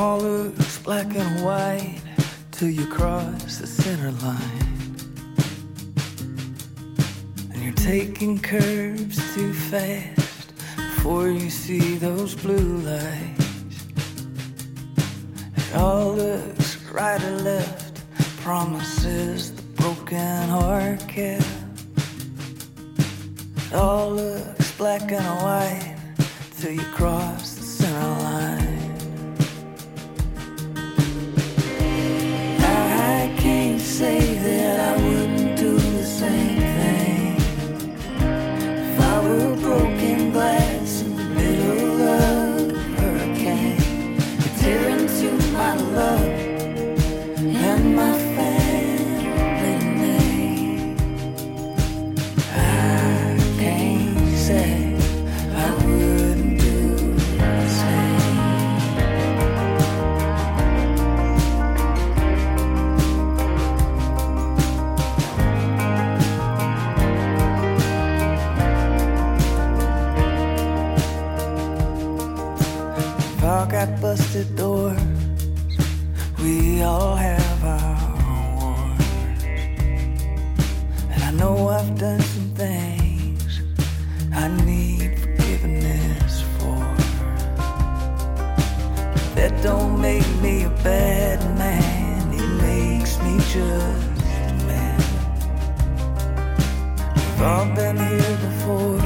all looks black and white till you cross the center line. And you're taking curves too fast before you see those blue lights. It all looks right or left, promises the broken heart kept. It all looks black and white till you cross got busted doors. We all have our wars. And I know I've done some things I need forgiveness for. That don't make me a bad man. It makes me just a man. We've all been here before.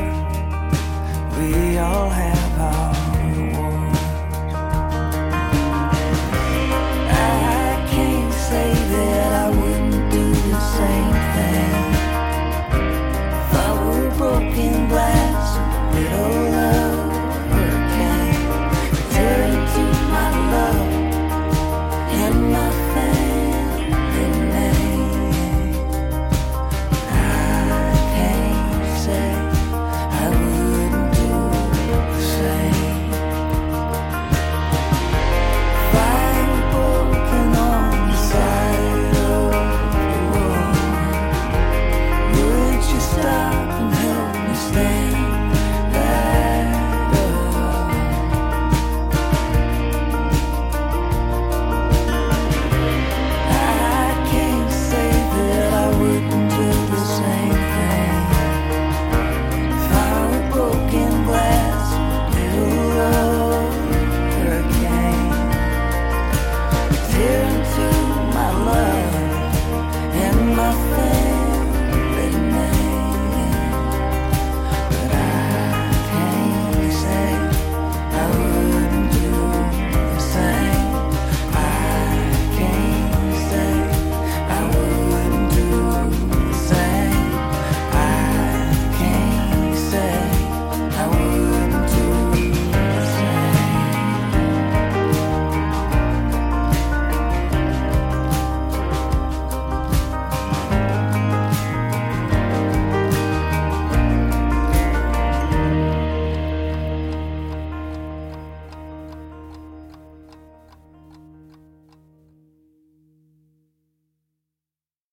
We all have our